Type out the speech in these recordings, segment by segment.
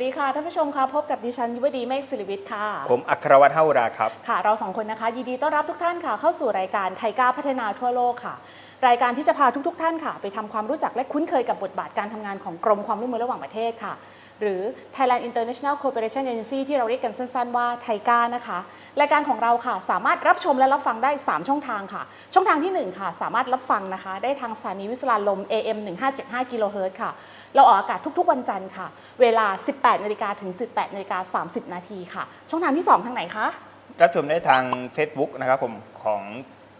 สวัสดีค่ะท่านผู้ชมคะพบกับดิฉันยุวดีเมฆศิริวิทย์ค่ะ ผมอัครวัฒน์เฮาราครับค่ะ เราสองคนนะคะ ยินดีต้อนรับทุกท่านค่ะ เข้าสู่รายการไทยก้าวพัฒนาทั่วโลกค่ะ รายการที่จะพาทุกๆท่านค่ะ ไปทำความรู้จักและคุ้นเคยกับบทบาทการทำงานของกรมความร่วมมือระหว่างประเทศค่ะ หรือ Thailand International Cooperation Agency ที่เราเรียกกันสั้นๆว่าไทยก้านะคะรายการของเราค่ะ สามารถรับชมและรับฟังได้ 3 ช่องทางค่ะ ช่องทางทีหนึ่1 ค่ะ สามารถรับฟังนะคะ ได้ทางสถานีวิทยุลม AM 1575กิโลเฮิรตซ์ค่ะ เราออกอากาศทุกๆ วันจันทร์ค่ะ เวลา 18นาฬิกาถึง 18นาฬิกา30 นาทีค่ะ ช่องทางที่ 2 ทางไหนคะ รับชมได้ทาง Facebook นะครับผมของ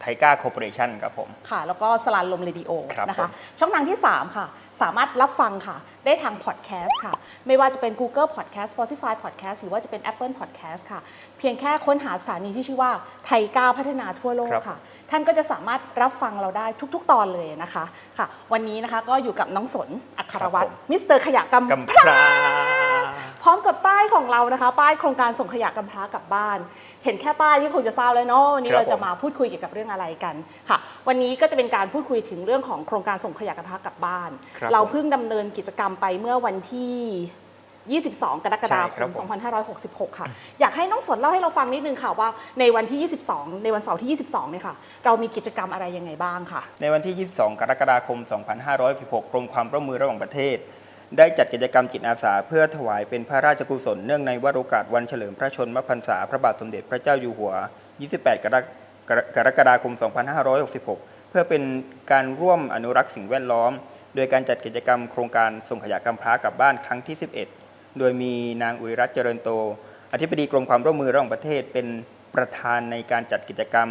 TICA Corporation ครับผม ค่ะ แล้วก็สราญรมเรดิโอครับผมนะผคะช่องทางที่ 3 ค่ะ สามารถรับฟังค่ะ ได้ทางพอดแคสต์ค่ะ ไม่ว่าจะเป็น Google Podcast Spotify Podcast หรือว่าจะเป็น Apple Podcast ค่ะ เพียงแค่ค้นหาสถานีที่ชื่อว่า TICA พัฒนาทั่วโลกค่ะ ท่านก็จะสามารถรับฟังเราได้ทุกๆ ตอนเลยนะคะค่ะ วันนี้นะคะก็อยู่กับน้องสนอัครวัตรมิสเตอร์ขยะกำกำพร้าพร้อมกับป้ายของเรานะคะ ป้ายโครงการส่งขยะกำพร้ากลับบ้าน เห็นแค่ป้ายที่คงจะทราบแล้วเนาะวันนี้ครับเราจะผมมาพูดคุยเกี่ยวกับเรื่องอะไรกันค่ะ วันนี้ก็จะเป็นการพูดคุยถึงเรื่องของโครงการส่งขยะกำพร้ากลับบ้านครับเราผมเพิ่งดำเนินกิจกรรมไปเมื่อวันที่22 กรกฎาใช่ไหมครับผม2566 ค่ะ อยากให้น้องสนเล่าให้เราฟังนิดนึงค่ะว่าในวันที่ 22 ในวันเสาร์ที่ 22 เนี่ยค่ะ เรามีกิจกรรมอะไรยังไงบ้างค่ะ ในวันที่ 22 กรกฎาคม 2516กรมความร่วมมือระหว่างประเทศ ได้จัดกิจกรรมจิตอาสาเพื่อถวายเป็นพระราชกุศลเนื่องในวโรกาสวันเฉลิมพระชนมพรรษาพระบาทสมเด็จพระเจ้าอยู่หัว 28กรกฎากรกฎาคม 2566 เพื่อเป็นการร่วมอนุรักษ์สิ่งแวดล้อม โดยการจัดกิจกรรมโครงการส่งขยะกำพร้ากลับบ้านครั้งที่ 11 โดยมีนางอุริรัตน์เจริญโต อธิบดีกรมความร่วมมือระหว่างประเทศเป็นประธานในการจัดกิจกรรม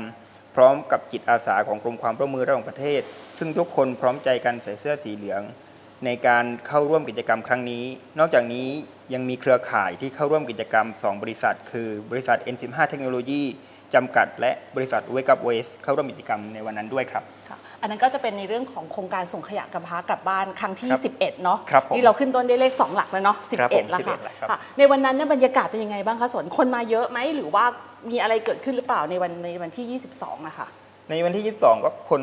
พร้อมกับจิตอาสาของกรมความร่วมมือระหว่างประเทศ ซึ่งทุกคนพร้อมใจกันใส่เสื้อสีเหลือง ในการเข้าร่วมกิจกรรมครั้งนี้ นอกจากนี้ยังมีเครือข่ายที่เข้าร่วมกิจกรรม 2 บริษัท คือบริษัท N15 เทคโนโลยีจำกัด และบริษัท Wake Up Waste เข้าร่วมกิจกรรมในวันนั้นด้วยครับค่ะอันนั้นก็จะเป็นในเรื่องของโครงการส่งขยะกำพร้ากลับบ้านครั้งที่ครับ11 เนาะครับผมนี่เราขึ้นต้นด้วยเลข 2 หลักแล้วเนาะครับผม11 แล้วค่ะ11แล้วครับค่ะในวันนั้นเนี่ยบรรยากาศเป็นยังไงบ้างคะสวนคนมาเยอะไหมหรือว่ามีอะไรเกิดขึ้นหรือเปล่าในวันในวันที่ 22นะคะในวันที่ 22 ก็คน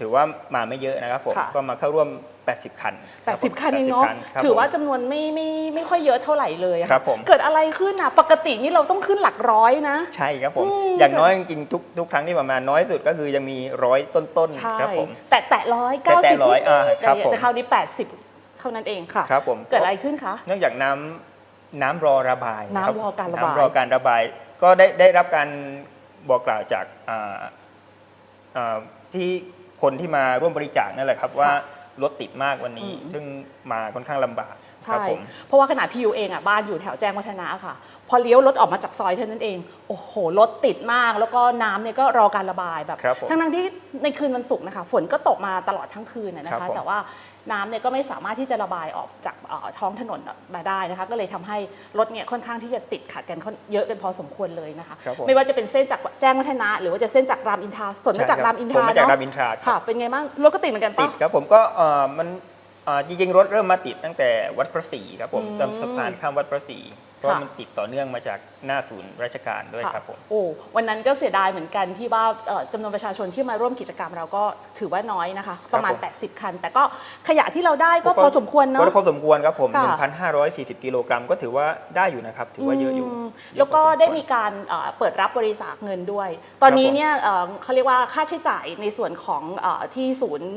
ถือว่ามาไม่เยอะนะครับผม ค่ะ ก็มาเข้าร่วม 80 คันรับผม80 คันเองเนาะ80ครับถือว่าผม จำนวนไม่ไม่ไม่ค่อยเยอะเท่าไหร่เลยอะะครับผม เกิดอะไรขึ้นอะ ปกตินี่เราต้องขึ้นหลักร้อยนะ ใช่ครับผม อืม อย่างน้อยจริงๆทุกทุกครั้งที่ประมาณน้อยสุดก็คือยังมีร้อยต้นใช่ ๆครับผม แต่แตะร้อยแต่เก้าแตะสิบร้อยอ่าครับผม แต่คราวนี้ 80 เท่านั้นเองค่ะ ครับผม เกิดอะไรขึ้นคะ เนื่องจากน้ำน้ำรอระบายน้ำคบรอการระบายน้ำรอการระบาย ก็ได้ได้รับการบอกกล่าวจากอ่าอ่าที่ คนที่มาร่วมบริจาคนั่นแหละครับว่ารถติดมากวันนี้ ซึ่งมาค่อนข้างลำบากครัใช่บผมเพราะว่าขณะพี่ยูเองอะบ้านอยู่แถวแจ้งวัฒนะค่ะ พอเลี้ยวรถออกมาจากซอยเท่านั้นเอง โอ้โหรถติดมาก แล้วก็น้ำเนี่ยก็รอการระบายแบบครับผมทั้งๆที่ในคืนวันศุกร์นะคะ ฝนก็ตกมาตลอดทั้งคืนนะครัคะบผมแต่ว่า น้ำเนี่ยก็ไม่สามารถที่จะระบายออกจากเอ่อท้องถนนมาได้นะคะ ก็เลยทำให้รถเนี่ยค่อนข้างที่จะติดขัดกันค่อนเยอะกันพอสมควรเลยนะคะครับผมไม่ว่าจะเป็นเส้นจากแจ้งวัฒนะ หรือว่าจะเส้นจากรามอินทราส่วนมาจากใช่ครามอินทผมรามาจากเนาะรามอินทราครับค่ะเป็นไงบ้างรถก็ติดเหมือนกันติปะดครับผมก็เอ่อมันเอ่อจริงๆรถเริ่มมาติดตั้งแต่วัดพระศรีครับผมอืมจำสะพานข้ามวัดพระศรีเพ ราะว่าค่ะมันติดต่อเนื่องมาจากหน้าศูนย์ราชการด้วยค่ะครับผมโอ้วันนั้นก็เสียดายเหมือนกันที่ว่าเอ่อจำนวนประชาชนที่มาร่วมกิจกรรมเราก็ถือว่าน้อยนะคะ ประมาณผม80 คัน แต่ก็ขยะที่เราได้ก็พอสมควรเนาะก็พอสมควรครับผมค่ะ1,540 กิโลกรัมก็ถือว่าได้อยู่นะครับ ถือว่าเยอะอยู่มเยอะแล้วก็พอสมควรได้มีการเอ่อเปิดรับบริจาคเงินด้วย ตอนนี้ครับผมเนี่ยเอ่อเขาเรียกว่าค่าใช้จ่ายในส่วนของเออที่ศูนย์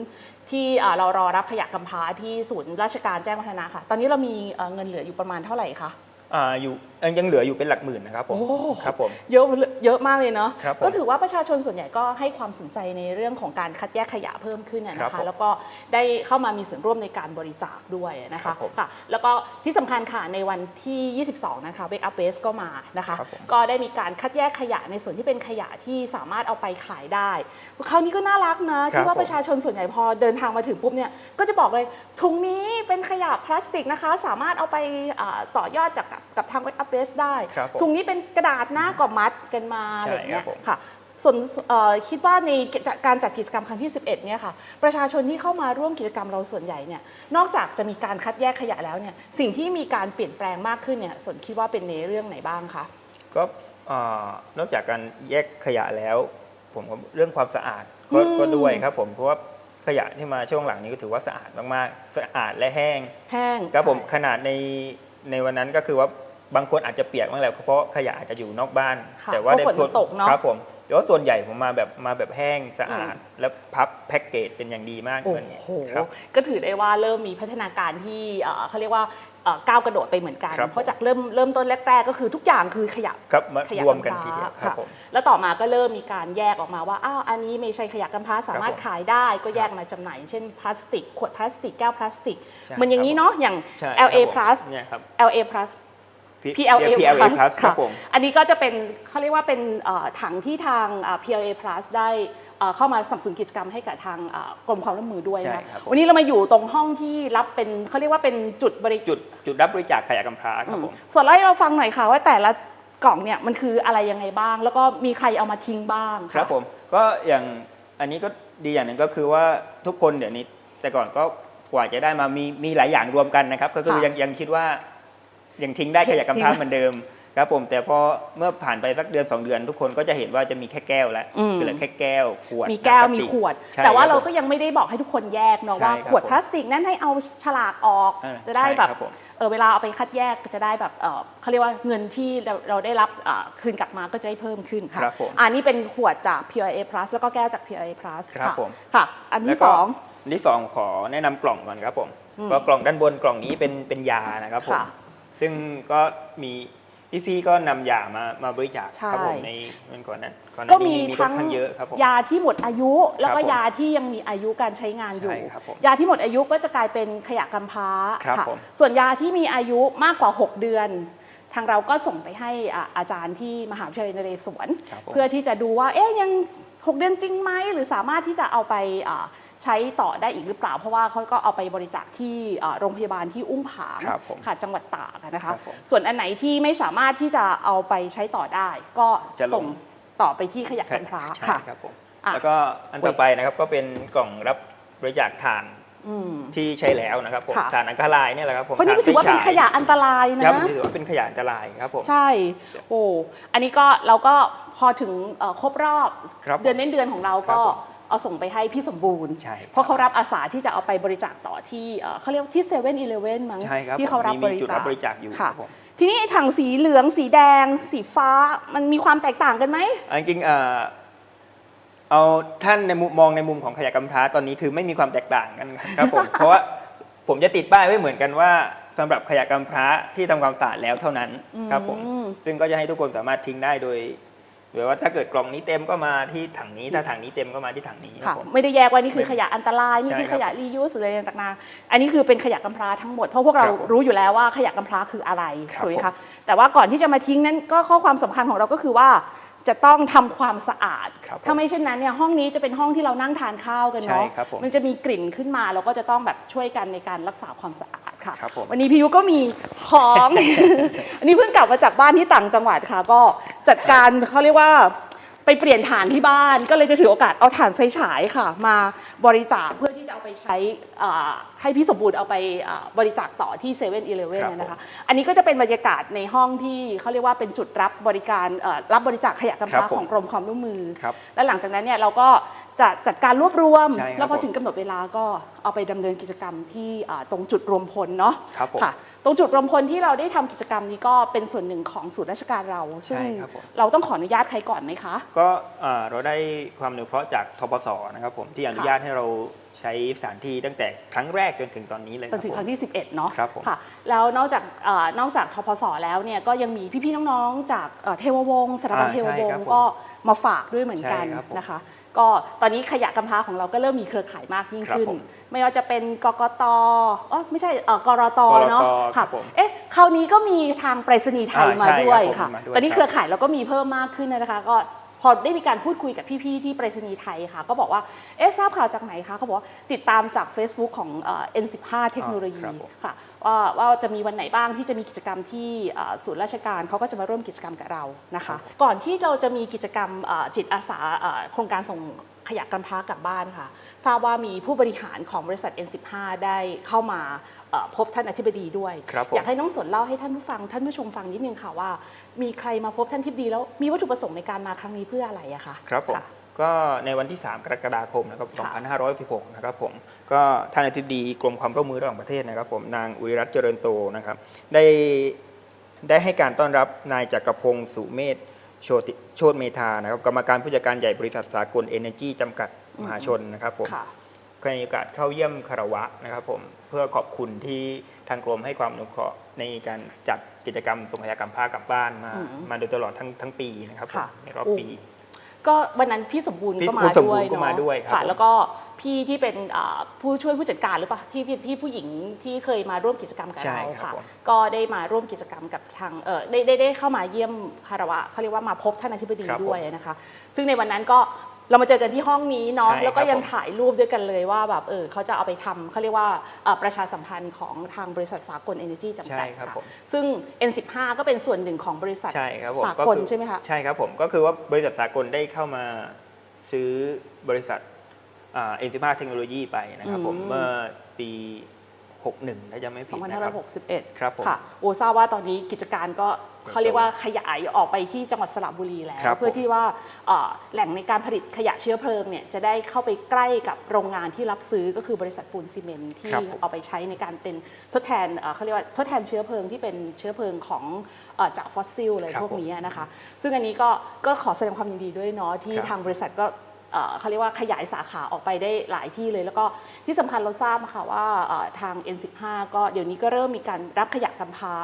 ที่เอ่อเรารอรับขยะกำพร้าที่ศูนย์ราชการแจ้งวัฒนะค่ะ ตอนนี้เรามีเอ่อเงินเหลืออยู่ประมาณเท่าไหร่คะ อ่าอยู่เอ่อยังเหลืออยู่เป็นหลักหมื่นนะครับผมโอ้ครับผมเยอะเยอะมากเลยเนาะครับผมก็ถือว่าประชาชนส่วนใหญ่ก็ให้ความสนใจในเรื่องของการคัดแยกขยะเพิ่มขึ้นนะครันะบคะผมแล้วก็ได้เข้ามามีส่วนร่วมในการบริจาคด้วยนะครัคะบผมค่ะแล้วก็ที่สำคัญค่ะในวันที่ 22 นะคะ Wake Up Base ก็มานะคะครับผมก็ได้มีการคัดแยกขยะในส่วนที่เป็นขยะที่สามารถเอาไปขายได้คราวนี้ก็น่ารักนะที่ว่าประชาชนส่วนใหญ่พอเดินทางมาถึงปุ๊บเนี่ยก็จะบอกเลยถุงนี้เป็นขยะพลาสติกนะคะ สามารถเอาไปอ่าต่อยอดจากกับกับทาง Wake Up Base ได้ ครับผมถุงนี้เป็นกระดาษหน้าก็มัดกันมาใช่อะไรอย่างเงี้ยครับผม ค่ะ ส่วนเอ่อคิดว่าในการจัดกิจกรรมครั้งที่ 11เนี่ยค่ะ ประชาชนที่เข้ามาร่วมกิจกรรมเราส่วนใหญ่เนี่ยนอกจากจะมีการคัดแยกขยะแล้วเนี่ยสิ่งที่มีการเปลี่ยนแปลงมากขึ้นเนี่ยส่วนคิดว่าเป็นในเรื่องไหนบ้างคะ ก็เอ่อนอกจากการแยกขยะแล้ว ผมก็เรื่องความสะอาดก็อืม ก็ด้วยครับผมเพราะว่าขยะที่มาช่วงหลังนี้ก็ถือว่าสะอาดมากๆสะอาดและแห้ง แห้ง ครับผมขนาดในในวันนั้นก็คือว่า บางคนอาจจะเปียกบ้างแหละเพราะขยะอาจจะอยู่นอกบ้าน ค่ะแต่ว่าเพราะฝนส่วนตกเนอะครับผมแต่ว่าส่วนใหญ่ผมมาแบบมาแบบแห้งสะอาด แล้วพับแพ็กเกจเป็นอย่างดีมากโอ้เหมือนโหครับ ก็ถือได้ว่าเริ่มมีพัฒนาการที่เอ่อเขาเรียกว่าเอ่อก้าวกระโดดไปเหมือนกัน ครับ เพราะจากเริ่มเริ่มต้นแรกๆ ก็คือทุกอย่างคือขยะ ครับมาขยะรวมกันกำพทีเดียวร้าครับค่ะผม แล้วต่อมาก็เริ่มมีการแยกออกมาว่า อ้าว อันนี้ไม่ใช่ขยะกำพร้าสามารถผมขายได้ก็แยกมาจำหน่าย เช่นพลาสติก ขวดพลาสติก แก้วพลาสติก ใช่เหมือนอย่างนี้เนาะ อย่าง ใช่ LA ครับผม plus เนี่ยครับ LA plus P- PLA PLA plus plus ครัค่ะบผมอันนี้ก็จะเป็นเขาเรียกว่าเป็นเอ่อถังที่ทางเอ่อ PLA plus ได้เอ่อเข้ามาสนับสนุนกิจกรรมให้กับทางเอ่อกรมความร่วมมือด้วยใช่นะครับผมวันนี้เรามาอยู่ตรงห้องที่รับเป็นเขาเรียกว่าเป็นจุดบริจุดจุดรับบริจาคขยะกำพร้าครับผมส่วนเล่าให้เราฟังหน่อยค่ะว่าแต่ละกล่องเนี่ยมันคืออะไรยังไงบ้าง แล้วก็มีใครเอามาทิ้งบ้างะครับผมก็อย่างอันนี้ก็ดีอย่างหนึ่งก็คือว่าทุกคนเดี๋ยวนี้แต่ก่อนก็กว่าจะได้มามีมีหลายอย่างรวมกันนะครับ ก็คือค่ะยังยังคิดว่า ยังทิ้งได้ขยะกำพร้าทิ้งเหมือนเดิมครับผมแต่พอเมื่อผ่านไปสักเดือนสองเดือน ทุกคนก็จะเห็นว่าจะมีแค่แก้วแล้วอืมคือเหลือแค่แก้วขวดมีแก้วน้ำพลาสมีติกขวดใช่แต่ว่าครับเราผมก็ยังไม่ได้บอกให้ทุกคนแยกเนาะใช่ว่าครับขวดผมพลาสติกนั้นให้เอาฉลากออกเออจะได้ใช่แบบครับผมเออเวลาเอาไปคัดแยกก็จะได้แบบเออเขาเรียกว่าเงินที่เราเราได้รับเอ่อคืนกลับมาก็จะได้เพิ่มขึ้นค่ะครับผมอันนี้เป็นขวดจาก PRA Plus แล้วก็แก้วจาก PRA Plus ครับค่ะผมค่ะ อันแล้วที่ก็สองอันที่สองขอแนะนำกล่องก่อนครับผมอืมก็กล่องด้านบนกล่องนี้เป็นเป็นยานะครับผมค่ะ ซึ่งก็มีพี่ๆก็นำยามามาบริจาคครับผมใช่ในวันก่อนนั้นก่อนหน้าก็นี้มีมีทั้ค่อนข้างเยอะครับผม ยาที่หมดอายุแล้วก็ครับผมยาที่ยังมีอายุการใช้งานอยู่ ใช่ครับผมยาที่หมดอายุก็จะกลายเป็นขยะกำพร้าครับค่ะผมส่วนยาที่มีอายุมากกว่า 6 เดือน ทางเราก็ส่งไปให้อ่าอาจารย์ที่มหาวิทยาลัยนเรศวรครับผมเพื่อที่จะดูว่าเอ๊ยยัง 6 เดือนจริงไหมหรือสามารถที่จะเอาไปอ่า ใช้ต่อได้อีกหรือเปล่า เพราะว่าเขาก็เอาไปบริจาคที่อ่าโรงพยาบาลที่อุ้มผางครับผมค่ะจังหวัดตากอะนะคะครับผมส่วนอันไหนที่ไม่สามารถที่จะเอาไปใช้ต่อได้ ก็จะลงส่งต่อไปที่ขยะกำพร้าใช่ค่ะครับผมอะแล้วก็อันต่อไปนะครับก็เป็นกล่องรับบริจาคถ่านอืมที่ใช้แล้วนะครับผมค่ะถ่านอังคารายเนี่ยแหละครับผมเพราะนี่ก็ถือว่าเป็นถ่ขยะอันตรายไฟนะฉายครับถือว่าเป็นขยะอันตรายครับผมใช่โอ้อันนี้ก็เราก็พอถึงเอ่อครบรอบครับเดือนเว้นเดือนของเราก็ครับผม เอาส่งไปให้พี่สมบูรณ์ ใช่ครับเพราะเขารับอาสาที่จะเอาไปบริจาคต่อที่เอ่อเขาเรียกว่าที่เซเว่นอีเลเว่นมั้งใช่ครับที่เขารับมีบมีริจุดจารัคบบริจาคอยู่ค่ะครับผมทีนี้ไอ้ถังสีเหลืองสีแดง สีฟ้ามันมีความแตกต่างกันไหมอันจริงๆเอ่อเอาท่านในมุมมองในมุมของขยะกำพร้าตอนนี้คือไม่มีความแตกต่างกันครับผม เพราะว่าผมจะติดป้ายไว้เหมือนกันว่าสำหรับขยะกำพร้าที่ทำความสะอาดแล้วเท่านั้นครับผม อืม ซึ่งก็จะให้ทุกคนสามารถทิ้งได้โดย โดยว่าถ้าเกิดกล่องนี้เต็มก็มาที่ถังนี้ ถ้าถังนี้เต็มก็มาที่ถังนี้ครัค่ะบผมไม่ได้แยกว่านี่คือขยะอันตรายนี่คือใช่ครับขยะรียูสหรืออะไรต่างๆอันนี้คือเป็นขยะกำพร้าทั้งหมดเพราะพวกเราครับผมรู้อยู่แล้วว่าขยะกำพร้าคืออะไรครับถูกไหมผมคะแต่ว่าก่อนที่จะมาทิ้งนั้นก็ข้อความสำคัญของเราก็คือว่า จะต้องทำความสะอาดครับผมถ้าไม่เช่นนั้นเนี่ยห้องนี้จะเป็นห้องที่เรานั่งทานข้าวกันเนาะใช่ครับผมมันจะมีกลิ่นขึ้นมาเราก็จะต้องแบบช่วยกันในการรักษาความสะอาดค่ะครับผมวันนี้พี่ยุก็มีของ อันนี้เพิ่งกลับมาจากบ้านที่ต่างจังหวัดค่ะ ก็จัดการเขาเรียกว่า ไปเปลี่ยนฐานที่บ้าน ก็เลยจะถือโอกาสเอาฐานไฟฉายค่ะ มาบริจาคเพื่อที่จะเอาไปใช้อ่าให้พี่สมบูรณ์เอาไปอ่าบริจาคต่อที่เซเว่นอีเลเว่นครับผมนะคะ อันนี้ก็จะเป็นบรรยากาศในห้องที่เขาเรียกว่าเป็นจุดรับบริการเอ่อรับบริจาคขยะกำพครัร้าบผมของกรมความร่วมมือครับและหลังจากนั้นเนี่ยเราก็จะจัดการรวบรวมใช่ครับแล้วพอผมถึงกำหนดเวลาก็เอาไปดำเนินกิจกรรมที่อ่าตรงจุดรวมพลเนาะครับผมค่ะ ตรงจุดรวมพลที่เราได้ทำกิจกรรมนี้ก็เป็นส่วนหนึ่งของศูนย์ราชการเราซึ่งใช่ครับผมเราต้องขออนุญาตใครก่อนไหมคะ ก็เอ่อเราได้ความอนุเคราะห์จากทปสนะครับผมที่อนุญาตให้เราใช้สถานที่ตั้งแต่ครั้งแรกจนถึงตอนนี้เลยคจรันบถึงผมครั้งที่ 11 เนาะครับผมค่ะแล้วนอกจากเอ่อนอกจากทพสแล้วเนี่ยก็ยังมีพี่ๆน้องๆจากเอ่อเทววงศ์สถาบันอ่าเทววใช่งครับศ์ผมก็มาฝากด้วยเหมือนกันใช่ครับผมนะคะ ก็ตอนนี้ขยะกำพร้าของเราก็เริ่มมีเครือข่ายมากยิ่งครับขึ้นผมไม่ว่าจะเป็นกกตอ๋อไม่ใช่เอ่อกรตกรตเนาะครัค่ะบผมเอ๊ะคราวนี้ก็มีทางไปรษณีย์ไทยอ่ามาใช่ด้วยครับผมค่ะ มาด้วยตอนนี้ครับ เครือข่ายเราก็มีเพิ่มมากขึ้นนะคะก็ พอได้มีการพูดคุยกับพี่ๆที่ไปรษณีย์ไทยค่ะ ก็บอกว่าเอ๊ะทราบข่าวจากไหนคะเขาบอกว่าติดตามจาก Facebook ของเอ่อ N15 เทคโนโลยีครับผมค่ะว่าว่าจะมีวันไหนบ้างที่จะมีกิจกรรมที่เอ่อศูนย์ราชการเขาก็จะมาร่วมกิจกรรมกับเรานะคะ ก่อนที่เราจะมีกิจกรรมเอ่อจิตอาสาเอ่อโครงการส่งขยะกำพร้ากลับบ้านค่ะ ทราบว่ามีผู้บริหารของบริษัท N15 ได้เข้ามาเอ่อพบท่านอธิบดีด้วยครับผมอยากให้น้องสนเล่าให้ท่านผู้ฟัง ท่านผู้ชมฟังนิดนึงค่ะว่า มีใครมาพบท่านทิบดีแล้วมีวัตถุประสงค์ในการมาครั้งนี้เพื่ออะไรอะคะครับผมะก็ในวันที่ 3 กรกฎาคมนะครับค่ะ2516นะครับผมก็ท่านอธิบดีกรมความร่วมมือระหว่างประเทศนะครับผมนางอุริรัตน์เจริญโตนะครับได้ได้ให้การต้อนรับนายจักรพงศ์สุเมธโชติโชตเมธานะครับกรรมการผู้จัดการใหญ่บริษัทสากลเอเนจีจำกัดมหาชนนะครับผมค่ะก็มีโอกาสเข้าเยี่ยมคารวะนะครับผมเพื่อขอบคุณที่ทางกรมให้ความอนุเคราะห์ในการจัด กิจกรรมส่งขยะกรรมผ้ากลับบ้านมาอืมมาโดยตลอดทั้งทั้งปีนะครับผมค่ะในรอบโอ้ปี ก็วันนั้นพี่สมบูรณ์พี่ก็มาคุณสมบูด้รวยณ์ก็เนาะมาด้วยครับค่ะผมแล้วก็พี่ที่เป็นอ่าผู้ช่วยผู้จัดการหรือเปล่าที่พี่พี่ผู้หญิงที่เคยมาร่วมกิจกรรมกับใช่เราครับค่ะผมก็ได้มาร่วมกิจกรรมกับทางเออได้ได้ได้เข้ามาเยี่ยมคารวะเขาเรียกว่ามาพบท่านอธิบดีครับผมด้วยนะคะ ซึ่งในวันนั้นก็ เรามาเจอกันที่ห้องนี้เนาะใช่แล้วก็ครับยังผม ถ่ายรูปด้วยกันเลยว่าแบบเออเขาจะเอาไปทำเขาเรียกว่าเอ่อประชาสัมพันธ์ของทางบริษัทสากล Energy จำกัใช่ดครับค่ะผม ซึ่ง N15 ก็เป็นส่วนหนึ่งของบริษัทใช่ครับผมสากลคือใช่ไหมคะ ใช่ครับผมก็คือว่าบริษัทสากลได้เข้ามาซื้อบริษัทเอ็นซิมาเทคโนโลยีไปนะครับผมอืม เมื่อปี 61ถ้าจะไม่ผิดนะครับ2561 ครับผมค่ะโอทราบว่าตอนนี้กิจการก็เติบโตเขาเรียกว่าขยายออกไปที่จังหวัดสระบุรีแล้วครับผมเพื่อที่ว่าเอ่อแหล่งในการผลิตขยะเชื้อเพลิงเนี่ยจะได้เข้าไปใกล้กับโรงงานที่รับซื้อก็คือบริษัทปูนซีเมนต์ที่ครับผมเอาไปใช้ในการเป็นทดแทนเอ่อเขาเรียกว่าทดแทนเชื้อเพลิงที่เป็นเชื้อเพลิงของเอ่อจากฟอสซิลอะไรครับพวกผมนี้นะคะ ซึ่งอันนี้ก็ก็ขอแสดงความยินดีด้วยเนาะที่ครับทางบริษัทก็ เอ่อเขาเรียกว่าขยายสาขาออกไปได้หลายที่เลย แล้วก็ที่สำคัญเราทราบมาค่ะว่าเอ่อทาง N15 ก็เดี๋ยวนี้ก็เริ่มมีการรับขยะกำพร้า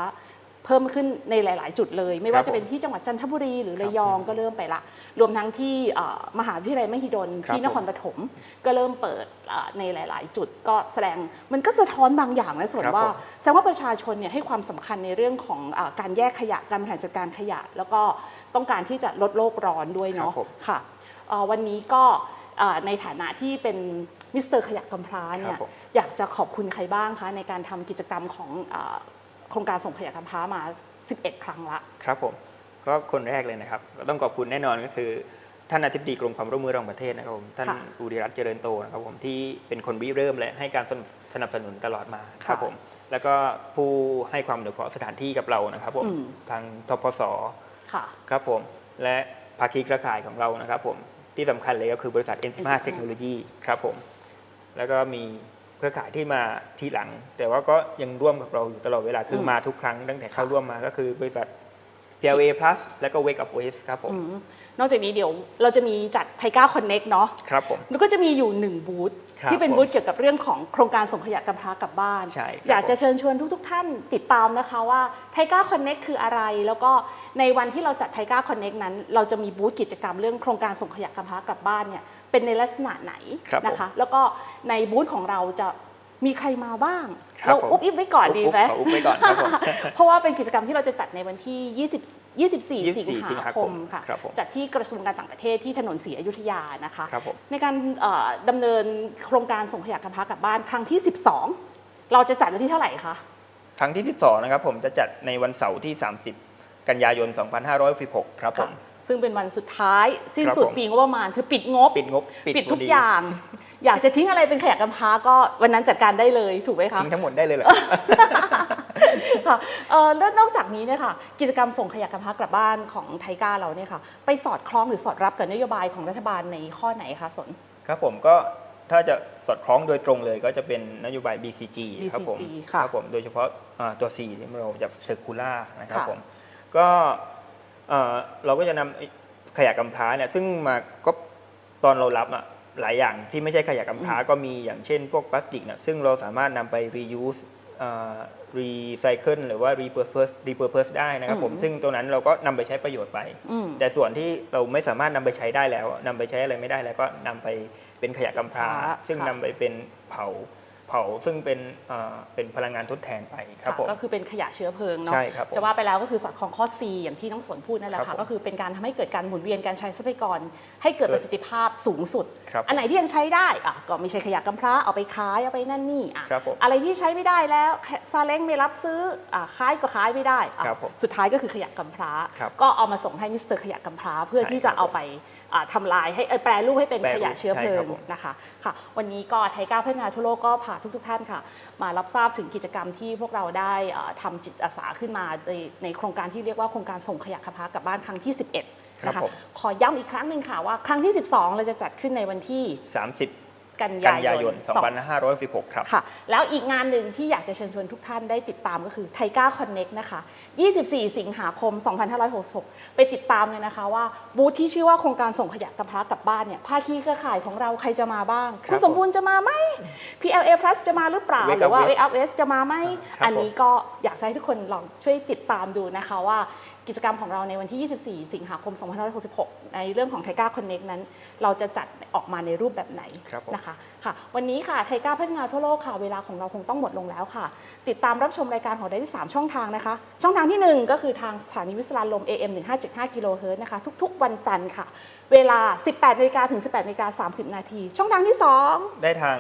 เพิ่มขึ้นในหลาย ๆ จุดเลย ไม่ว่าจะเป็นที่จังหวัดจันทบุรี หรือระยองก็เริ่มไปละ รวมทั้งที่เอ่อมหาวิทยาลัยมหิดลครับที่นครปฐมก็เริ่มเปิดเอ่อในหลาย ๆ จุดก็แสดงมันก็สะท้อนบางอย่างนะส่วนครับว่าผมแสดงว่าประชาชนเนี่ยให้ความสำคัญในเรื่องของเออการแยกขยะการบริหารจัดการขยะ แล้วก็ต้องการที่จะลดโลกร้อนด้วยเนาะครับผมค่ะเอ่อ วันนี้ก็เอ่อในฐานะที่เป็นมิสเตอร์ขยะกำพร้าเนี่ครับผมอยากจะขอบคุณใครบ้างคะในการทำกิจกรรมของเออโครงการส่งขยะกำพร้ามา 11 ครั้งละครับผมก็คนแรกเลยนะครับก็ต้องขอบคุณแน่นอนก็คือท่านอธิบดีกรมความร่วมมือระหว่างประเทศนะครับผมท่านค่ะอุริรัตน์เจริญโตนะครับผมที่เป็นคนริเริ่มและให้การสนับสนุนตลอดมาครับค่ะผมแล้วก็ผู้ให้ความอนุเคราะห์สถานที่กับเรานะครับผมอืมทางทพสค่ะครับผมและภาคีเครือข่ายของเรานะครับผม ที่สำคัญเลยก็คือบริษัท n อ N15 เทคโนโลยีครับผม แล้วก็มีเครือข่ายที่มาทีหลัง แต่ว่าก็ยังร่วมกับเราอยู่ตลอดเวลาคือมมาทุกครั้งตั้งแต่เข้าร่วมมาก็คือบริษัท PLA Plus แล้วก็ Wake Up West ครับผมอืมนอกจากนี้เดี๋ยวเราจะมีจัดไทก้าคอนเน็กเนาะครับผมแล้วก็จะมีอยู่หนึ่งบูธครับ ที่เป็นผมบูธเกี่ยวกับเรื่องของโครงการส่งขยะกำพร้ากลับบ้านใช่ครับอยากจะเชิญชวนทุกๆท่านติดตามนะคะว่าไทก้าคอนเน็กคืออะไร แล้วก็ในวันที่เราจัดไทก้าคอนเน็กนั้น เราจะมีบูธกิจกรรมเรื่องโครงการส่งขยะกำพร้ากลับบ้านเนี่ยเป็นในลักษณะไหนครับนะคะ แล้วก็ในบูธของเราจะมีใครมาบ้างครับเราผมอุบอิบไว้ก่อนดีไหมขออุบไว้ก่อนครับผมเพราะว่าเป็นกิจกรรมที่เราจะจัดในวันที่ 20 24 24 สิงสิงหาหาคคมมค่ะครับผมจัดที่กระทรวงการต่างประเทศที่ถนนศรีอยุธยานะคะ ครับผม ในการเอ่อดำเนินโครงการส่งขยะกำพร้ากลับบ้านครั้งที่ 12 เราจะจัดวันที่เท่าไหร่คะ ครั้งที่ 12 นะครับผมจะจัดในวันเสาร์ที่ 30 กันยายน 2516ครับผม ซึ่งเป็นวันสุดท้ายสิ้นครับสุดผม ปีงบประมาณ คือปิดงบ ปิดงบปิดทุกพดีอย่าง อยากจะทิ้งอะไรเป็นขยะกำพร้าก็วันนั้นจัดการได้เลยถูกไหมคะทิ้งทั้งหมดได้เลยเหรอค่ะเอ่อแล้วนอกจากนี้เนี่ยค่ะกิจกรรมส่งขยะกำพร้ากลับบ้านของไทก้าเราเนี่ยค่ะไปสอดคล้องหรือสอดรับกับนโยบายของรัฐบาลในข้อไหนคะสนครับผมก็ถ้าจะสอดคล้องโดยตรงเลยก็จะเป็นนโยบาย BCG ครับผม BCG ค่ะครับผมโดยเฉพาะอ่าตัว C ที่เราจะเซอร์คูล่านะครับค่ะผมก็เอ่อเราก็จะนำไอ้ขยะกำพร้าเนี่ยซึ่งมาก็ตอนเรารับอะ หลายอย่างที่ไม่ใช่ขยะกำพร้าก็มีอย่างเช่นพวกพลาสติกเนี่ยซึ่งเราสามารถนำไป reuse รีไซเคิลหรือว่า repurpose repurpose ได้นะครับผมอืมซึ่งตัวนั้นเราก็นำไปใช้ประโยชน์ไปอืมแต่ส่วนที่เราไม่สามารถนำไปใช้ได้แล้วนำไปใช้อะไรไม่ได้แล้วก็นำไปเป็นขยะกำพร้าค่ะซึ่งค่ะนำไปเป็นเผา เผาซึ่งเป็นเอ่อเป็นพลังงานทดแทนไปครับผมค่ะก็คือเป็นขยะเชื้อเพลิงเนาะใช่ครับผมจะว่าไปแล้วก็คือสอดคล้องข้อ C อย่างที่น้องสนพูดนั่นแหละครัค่ะบผมก็คือเป็นการทำให้เกิดการหมุนเวียนการใช้ทรัพยากรให้เกิดเกิดประสิทธิภาพสูงสุดครับอันไหนที่ยังใช้ได้อะก็ไม่ใช่ขยะกำพร้าเอาไปขายเอาไปนั่นนี่อะครับผมอะไรที่ใช้ไม่ได้แล้วซาเล้งไม่รับซื้ออะขายก็ขายไม่ได้อะครับผมสุดท้ายก็คือขยะกำพร้าครับก็เอามาส่งให้มิสเตอร์ขยะกำพร้าเพื่อใช่ที่จะครับเอาไปอะทำลายให้เอ่อแปรรูปให้เป็นแปรรูขปยะเชื้อเพลิงใช่ครับผมนะคะค่ะ วันนี้ก็ไทก้าวพัฒนาทั่วโลกก็พาทุกๆท่านค่ะ มารับทราบถึงกิจกรรมที่พวกเราได้เอ่อทำจิตอาสาขึ้นมาในในโครงการที่เรียกว่าโครงการส่งขยะกำพร้ากลับบ้านครั้งที่ 11ครับนะคะผมขอย้ำอีกครั้งหนึ่งค่ะว่าครั้งที่ 12 เราจะจัดขึ้นในวันที่ 30 กันยายนกันยายน2516 ครับ ค่ะ แล้วอีกงานหนึ่งที่อยากจะเชิญชวนทุกท่านได้ติดตามก็คือไทก้าคอนเน็กนะคะ 24 สิงหาคม 2566 ไปติดตามเลยนะคะว่าบูธที่ชื่อว่าโครงการส่งขยะกับพระกลับบ้านเนี่ยภาคีเครือข่ายของเราใครจะมาบ้างครับคุณสมบูรณ์จะมาไหม PLA Plus จะมาหรือเปล่า Wake หรือว่า Up West Wake Up West จะมาไหมครับอันนี้ก็อยากจะให้ทุกคนลองช่วยติดตามดูนะคะว่า กิจกรรมของเราในวันที่ 24 สิงหาคม 2566 ในเรื่องของไทก้าคอนเน็กนั้น เราจะจัดออกมาในรูปแบบไหนครับผมนะคะค่ะ วันนี้ค่ะไทก้าพัฒนาทั่วโลกค่ะ เวลาของเราคงต้องหมดลงแล้วค่ะ ติดตามรับชมรายการของได้ที่ 3 ช่องทางนะคะ ช่องทางที่ 1 ก็คือทางสถานีวิสราลม AM 1575กิโลเฮิรตซ์นะคะ ทุก ๆ วันจันทร์ค่ะ เวลา 18นาฬิกาถึง 18นาฬิกา30 นาที ช่องทางที่ 2 ได้ทาง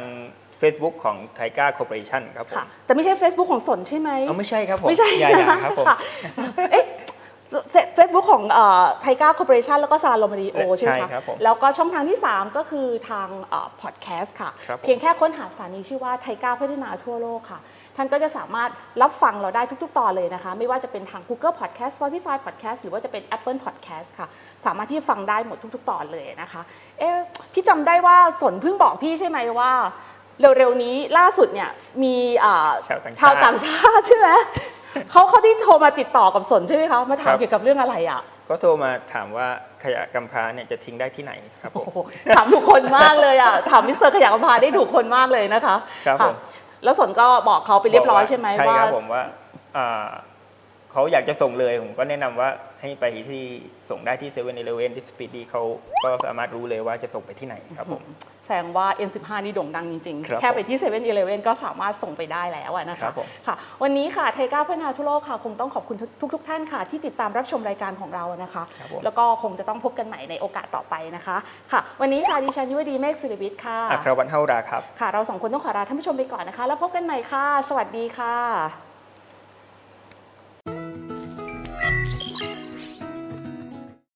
Facebook ของไทก้าคอร์ปอเรชั่นครับผมค่ะแต่ไม่ใช่ Facebook ของสนใช่ไหมเอาไม่ใช่ครับผมไม่ใช่อย่าอย่าครับผมะเอ๊ะ เฟซบุ๊กของไทก้าคอร์ปอเรชันแล้วก็สราญรมย์เรดิโอใช่ไหมใช่คะครับผมแล้วก็ช่องทางที่ 3 ก็คือทางพอดแคสต์ค่ะครับผมเพียงแค่ค้นหาสถานีชื่อว่าไทก้าพัฒนาทั่วโลกค่ะ ท่านก็จะสามารถรับฟังเราได้ทุกๆ ตอนเลยนะคะ ไม่ว่าจะเป็นทาง Google Podcast Spotify Podcast หรือว่าจะเป็น Apple Podcast ค่ะ สามารถที่จะฟังได้หมดทุก ๆ ตอนเลยนะคะเอ๊ะพี่จำได้ว่าสนเพิ่งบอกพี่ใช่ไหมว่าเร็วๆนี้ล่าสุดเนี่ยมีอ่าชาวต่างชาติชาวต่างชาติใช่ไหม เขาเขาที่โทรมาติดต่อกับสนใช่ไหมคะมาถามครับเกี่ยวกับเรื่องอะไรอะ ก็โทรมาถามว่าขยะกำพร้าเนี่ยจะทิ้งได้ที่ไหนครับผมโอ้โหถามถูกคนมากเลยอะถามมิสเตอร์ขยะกำพร้าได้ถูกคนมากเลยนะคะ ครับผมะแล้วสนก็บอกเขาไปเรียบร้อยใช่ไหมใช่ว่าครับผมว่าอ่า เขาอยากจะส่งเลย ผมก็แนะนำว่าให้ไปที่ส่งได้ที่เซเว่นอีเลเวนที่สปีดดีเขาก็สามารถรู้เลยว่าจะส่งไปที่ไหนครับผมแสดงว่า N15 นี่โด่งดังจริงครับๆแค่ไปที่7 e เ e ่ e อก็สามารถส่งไปได้แล้วอะนะครัคะบผมค่ะวันนี้ค่ะไทก้าพัฒนาทั่วโลกค่ะคงต้องขอบคุณทุกทุกๆท่านค่ะ ที่ติดตามรับชมรายการของเรานะคะครับผมแล้วก็คงจะต้องพบกันใหม่ในโอกาสต่อไปนะคะค่ะ วันนี้ค่ะดิฉันยุวดีเมฆศิริวิทย์ค่ะอัครวัฒน์เฮาราครับค่ะ เราสองคนต้องขอลาท่านผู้ชมไปก่อนนะคะ แล้วพบกันใหม่ค่ะ สวัสดีค่ะ